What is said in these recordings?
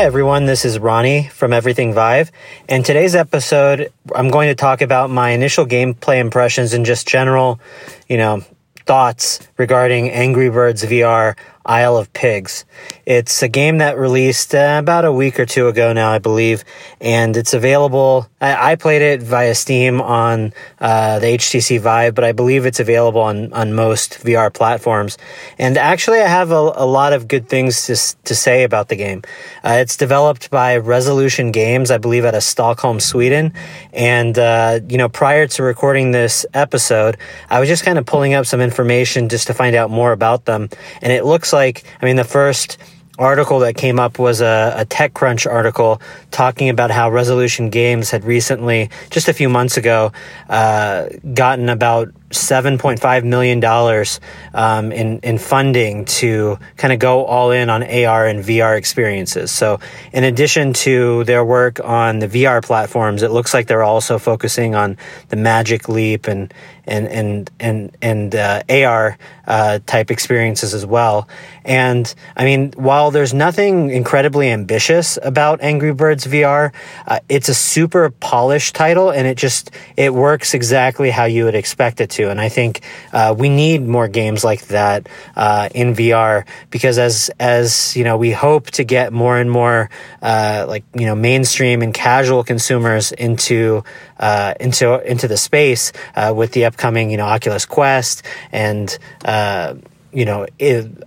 Hi, everyone. This is Ronnie from Everything Vive. And today's episode, I'm going to talk about my initial gameplay impressions and just general, you know, thoughts regarding Angry Birds VR Isle of Pigs. It's a game that released uh, about a week or two ago now, I believe, and it's available. I, I played it via Steam on uh, the HTC Vive, but I believe it's available on, on most VR platforms. And actually, I have a, a lot of good things to, to say about the game. Uh, it's developed by Resolution Games, I believe, out of Stockholm, Sweden. And, uh, you know, prior to recording this episode, I was just kind of pulling up some information just to find out more about them. And it looks like, I mean, the first article that came up was a, a TechCrunch article talking about how Resolution Games had recently, just a few months ago, uh, gotten about $7.5 million um, in, in funding to kind of go all in on AR and VR experiences. So, in addition to their work on the VR platforms, it looks like they're also focusing on the Magic Leap and and and and and uh, AR uh, type experiences as well. And I mean, while there's nothing incredibly ambitious about Angry Birds VR, uh, it's a super polished title, and it just it works exactly how you would expect it to And I think uh, we need more games like that uh, in VR because as as you know, we hope to get more and more uh, like you know mainstream and casual consumers into uh, into into the space uh, with the upcoming you know Oculus Quest and uh, you know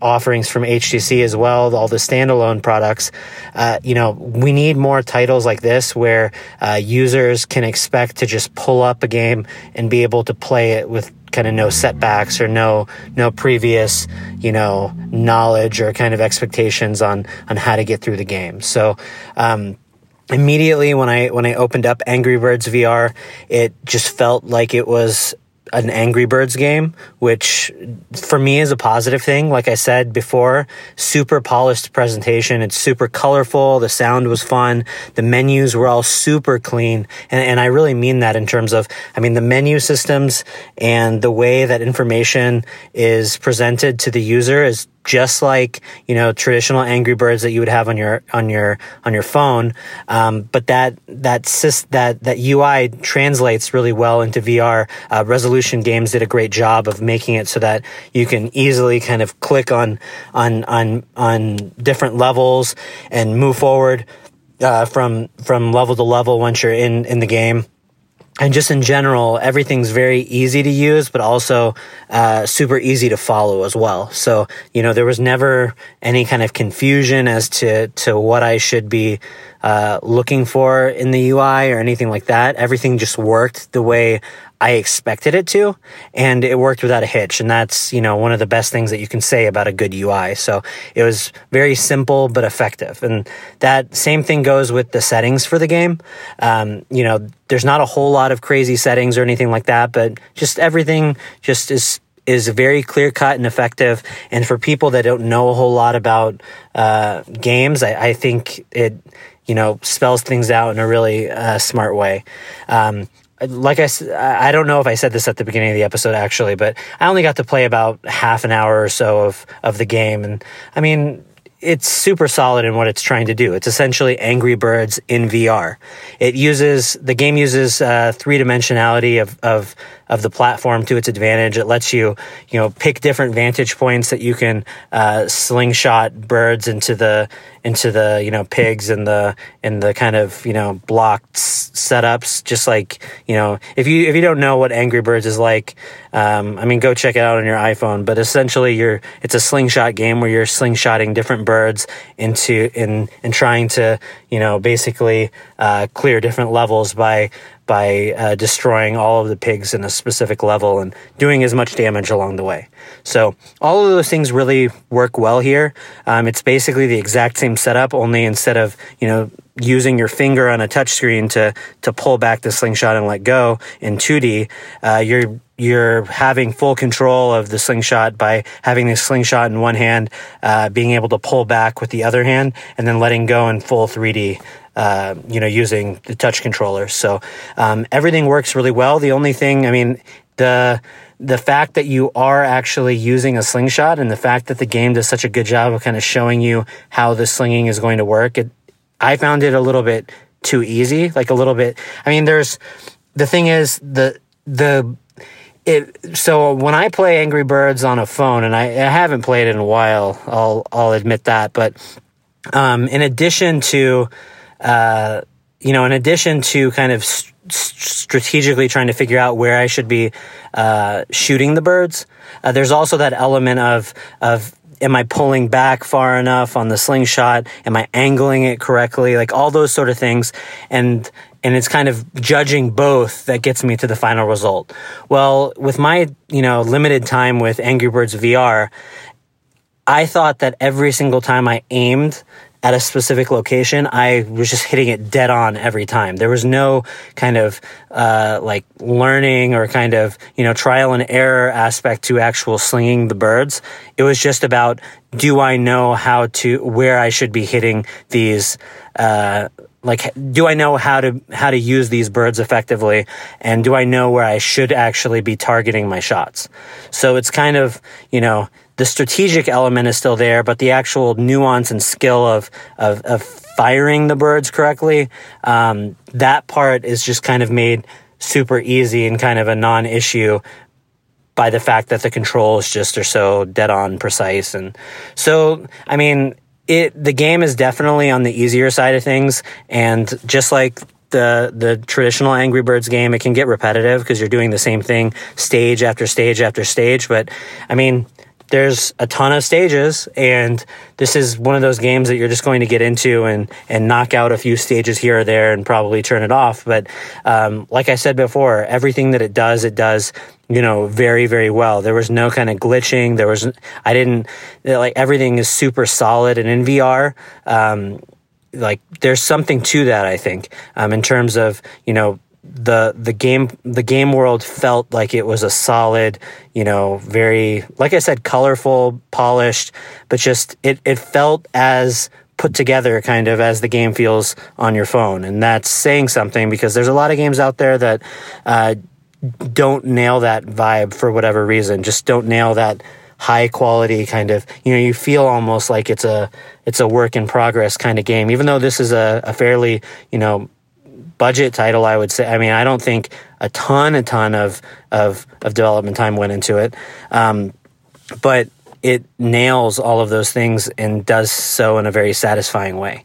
offerings from HTC as well, all the standalone products. Uh, you know, we need more titles like this where uh, users can expect to just pull up a game and be able to play it with kind of no setbacks or no no previous you know knowledge or kind of expectations on on how to get through the game. So. Um, immediately when I when I opened up Angry Birds VR, it just felt like it was an Angry Birds game, which for me is a positive thing. Like I said before, super polished presentation. It's super colorful. The sound was fun. The menus were all super clean. And, and I really mean that in terms of, I mean, the menu systems and the way that information is presented to the user is just like you know traditional Angry Birds that you would have on your on your on your phone. Um, but that that that that UI translates really well into VR. Uh, Resolution Games did a great job of making it so that you can easily kind of click on on on on different levels and move forward uh, from from level to level once you're in in the game and just in general, everything's very easy to use, but also uh, super easy to follow as well. So you know, there was never any kind of confusion as to to what I should be uh, looking for in the UI or anything like that. Everything just worked the way I expected it to, and it worked without a hitch. And that's, you know, one of the best things that you can say about a good UI. So it was very simple but effective. And that same thing goes with the settings for the game. Um, you know, there's not a whole lot of crazy settings or anything like that, but just everything just is is very clear cut and effective. And for people that don't know a whole lot about uh, games, I, I, think it you know spells things out in a really uh, smart way. Um, like I, I don't know if I said this at the beginning of the episode actually, but I only got to play about half an hour or so of, of the game. And I mean, it's super solid in what it's trying to do. It's essentially Angry Birds in VR. It uses, the game uses uh, three dimensionality of, of of the platform to its advantage. It lets you, you know, pick different vantage points that you can uh, slingshot birds into the into the you know pigs and the and the kind of you know blocked setups. Just like you know, if you if you don't know what Angry Birds is like, um, I mean, go check it out on your iPhone. But essentially, you're it's a slingshot game where you're slingshotting different birds into in and trying to you know basically uh, clear different levels by by uh, destroying all of the pigs in a specific level and doing as much damage along the way. So all of those things really work well here. Um, it's basically the exact same setup, only instead of you know using your finger on a touchscreen to to pull back the slingshot and let go in 2D, uh, you're you're having full control of the slingshot by having the slingshot in one hand, uh, being able to pull back with the other hand, and then letting go in full 3D. Uh, you know, using the touch controller. So um, everything works really well. The only thing, I mean, the the fact that you are actually using a slingshot and the fact that the game does such a good job of kind of showing you how the slinging is going to work, it I found it a little bit too easy, like a little bit. I mean, there's the thing is the the it so when I play Angry Birds on a phone, and I, I haven't played it in a while, I'll I'll admit that, but um, in addition to uh, you know, in addition to kind of st- strategically trying to figure out where I should be uh, shooting the birds, uh, there's also that element of of am I pulling back far enough on the slingshot? Am I angling it correctly? Like all those sort of things. And, and it's kind of judging both that gets me to the final result. Well, with my, you know, limited time with Angry Birds VR, I thought that every single time I aimed at a specific location, I was just hitting it dead on every time. There was no kind of uh, like learning or kind of you know trial and error aspect to actual slinging the birds. It was just about do I know how to where I should be hitting these. Uh, like do i know how to how to use these birds effectively and do i know where i should actually be targeting my shots so it's kind of you know the strategic element is still there, but the actual nuance and skill of of, of firing the birds correctly, um, that part is just kind of made super easy and kind of a non-issue by the fact that the controls just are so dead on precise and so i mean it the game is definitely on the easier side of things and just like the the traditional Angry Birds game, it can get repetitive because you're doing the same thing stage after stage after stage. But I mean, there's a ton of stages and this is one of those games that you're just going to get into and and knock out a few stages here or there and probably turn it off. But um, like i said before everything that it does it does you know very very well. There was no kind of glitching. There was i didn't like everything is super solid and in vr um, like there's something to that i think um, in terms of you know the the game the game world felt like it was a solid, you know, very like I said, colorful, polished, but just it it felt as put together kind of as the game feels on your phone, and that's saying something because there's a lot of games out there that uh, don't nail that vibe for whatever reason, just don't nail that high quality kind of you know you feel almost like it's a it's a work in progress kind of game even though this is a, a fairly you know budget title, I would say. I mean, I don't think a ton, a ton of of, of development time went into it, um, but it nails all of those things and does so in a very satisfying way.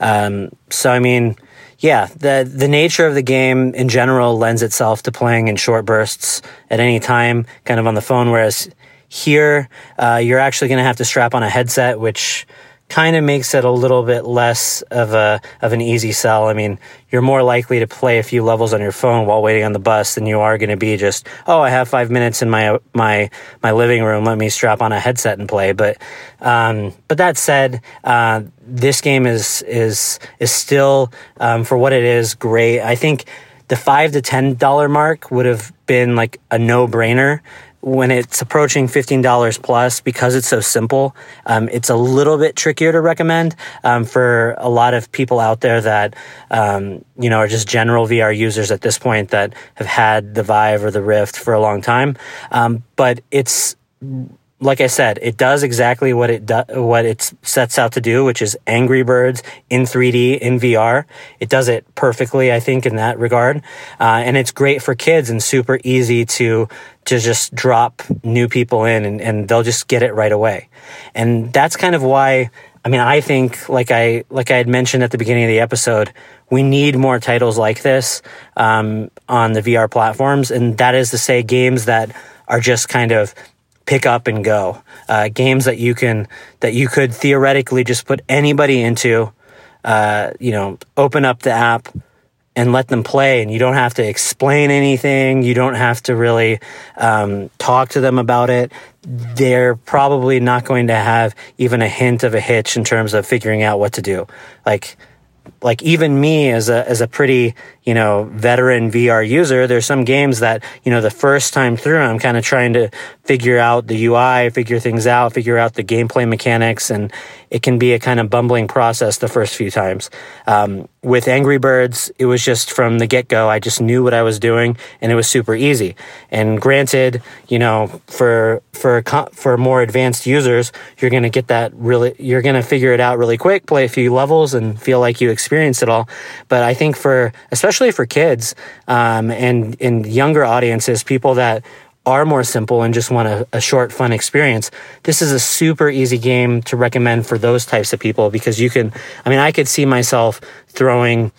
Um, so, I mean, yeah, the the nature of the game in general lends itself to playing in short bursts at any time, kind of on the phone. Whereas here, uh, you're actually going to have to strap on a headset, which kind of makes it a little bit less of a of an easy sell. I mean, you're more likely to play a few levels on your phone while waiting on the bus than you are going to be just, oh, I have five minutes in my my my living room. Let me strap on a headset and play. But um, but that said, uh, this game is is is still um, for what it is great. I think the five to ten dollar mark would have been like a no brainer when it's approaching $15 plus because it's so simple um, it's a little bit trickier to recommend um, for a lot of people out there that um, you know are just general vr users at this point that have had the vive or the rift for a long time um, but it's like I said, it does exactly what it do, what it sets out to do, which is Angry Birds in 3D in VR. It does it perfectly, I think, in that regard, uh, and it's great for kids and super easy to to just drop new people in, and, and they'll just get it right away. And that's kind of why. I mean, I think, like I like I had mentioned at the beginning of the episode, we need more titles like this um, on the VR platforms, and that is to say, games that are just kind of pick up and go. Uh, games that you can that you could theoretically just put anybody into. Uh, you know, open up the app and let them play, and you don't have to explain anything. You don't have to really um, talk to them about it. They're probably not going to have even a hint of a hitch in terms of figuring out what to do. Like like even me as a as a pretty you know veteran VR user, there's some games that you know the first time through I'm kind of trying to figure out the UI, figure things out, figure out the gameplay mechanics, and it can be a kind of bumbling process the first few times. Um, with Angry Birds, it was just from the get go. I just knew what I was doing, and it was super easy. And granted, you know, for for for more advanced users, you're to get that really. You're to figure it out really quick, play a few levels, and feel like you experience it all. But I think for, especially for kids um, and, and younger audiences, people that are more simple and just want a, a, short, fun experience, this is a super easy game to recommend for those types of people because you can, I mean, I could see myself throwing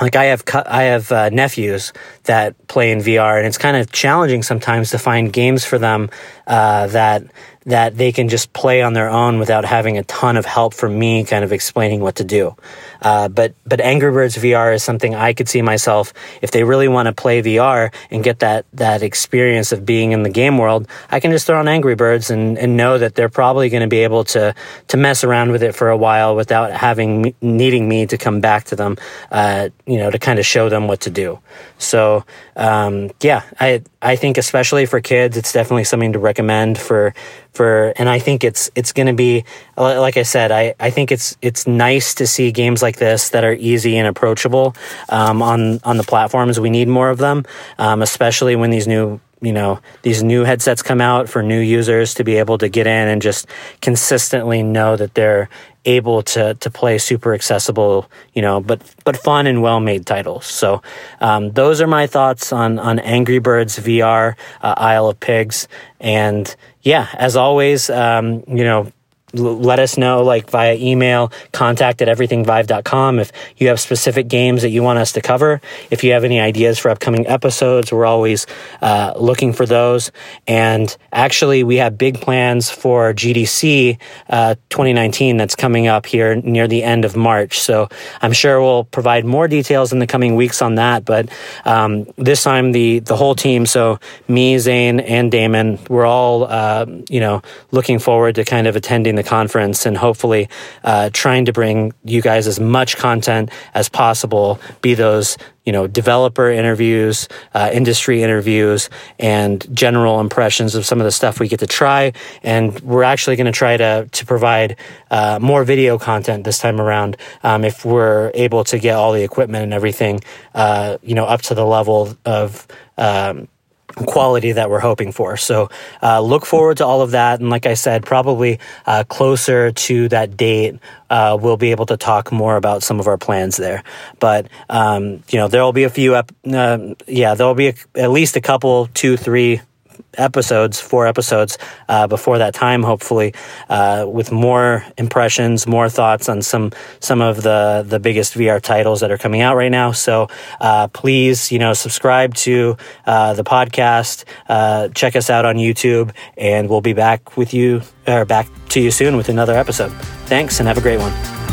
like I have I have uh, nephews that play in VR, and it's kind of challenging sometimes to find games for them uh, that that they can just play on their own without having a ton of help from me kind of explaining what to do. Uh, but but Angry Birds VR is something I could see myself if they really want to play VR and get that that experience of being in the game world. I can just throw on Angry Birds and, and know that they're probably going to be able to to mess around with it for a while without having needing me to come back to them, uh, you know, to kind of show them what to do. So um, yeah, I I think especially for kids, it's definitely something to recommend for for and I think it's it's going to be like I said I, I think it's it's nice to see games like this that are easy and approachable um, on on the platforms. We need more of them um, especially when these new you know these new headsets come out for new users to be able to get in and just consistently know that they're able to to play super accessible you know but but fun and well made titles. So um, those are my thoughts on on angry birds vr uh, isle of pigs. And yeah, as always, um, you know, let us know like via email contact at everythingvive.com if you have specific games that you want us to cover. If you have any ideas for upcoming episodes we're always uh, looking for those. And actually we have big plans for gdc uh, 2019 that's coming up here near the end of march. So i'm sure we'll provide more details in the coming weeks on that but um, this time the the whole team so me zane and damon we're all uh, you know looking forward to kind of attending the conference and hopefully uh, trying to bring you guys as much content as possible, be those you know developer interviews, uh, industry interviews, and general impressions of some of the stuff we get to try. And we're actually going to try to to provide uh, more video content this time around um, if we're able to get all the equipment and everything uh, you know up to the level of um, quality that we're hoping for. So uh, look forward to all of that. And like I said, probably uh, closer to that date, uh, we'll be able to talk more about some of our plans there. But um, you know, there will be a few. Ep- uh, yeah, there will be a, at least a couple, two, three episodes, four episodes uh, before that time, hopefully, uh, with more impressions, more thoughts on some some of the the biggest VR titles that are coming out right now. So uh, please, you know, subscribe to uh, the podcast, uh, check us out on YouTube, and we'll be back with you or back to you soon with another episode. Thanks, and have a great one.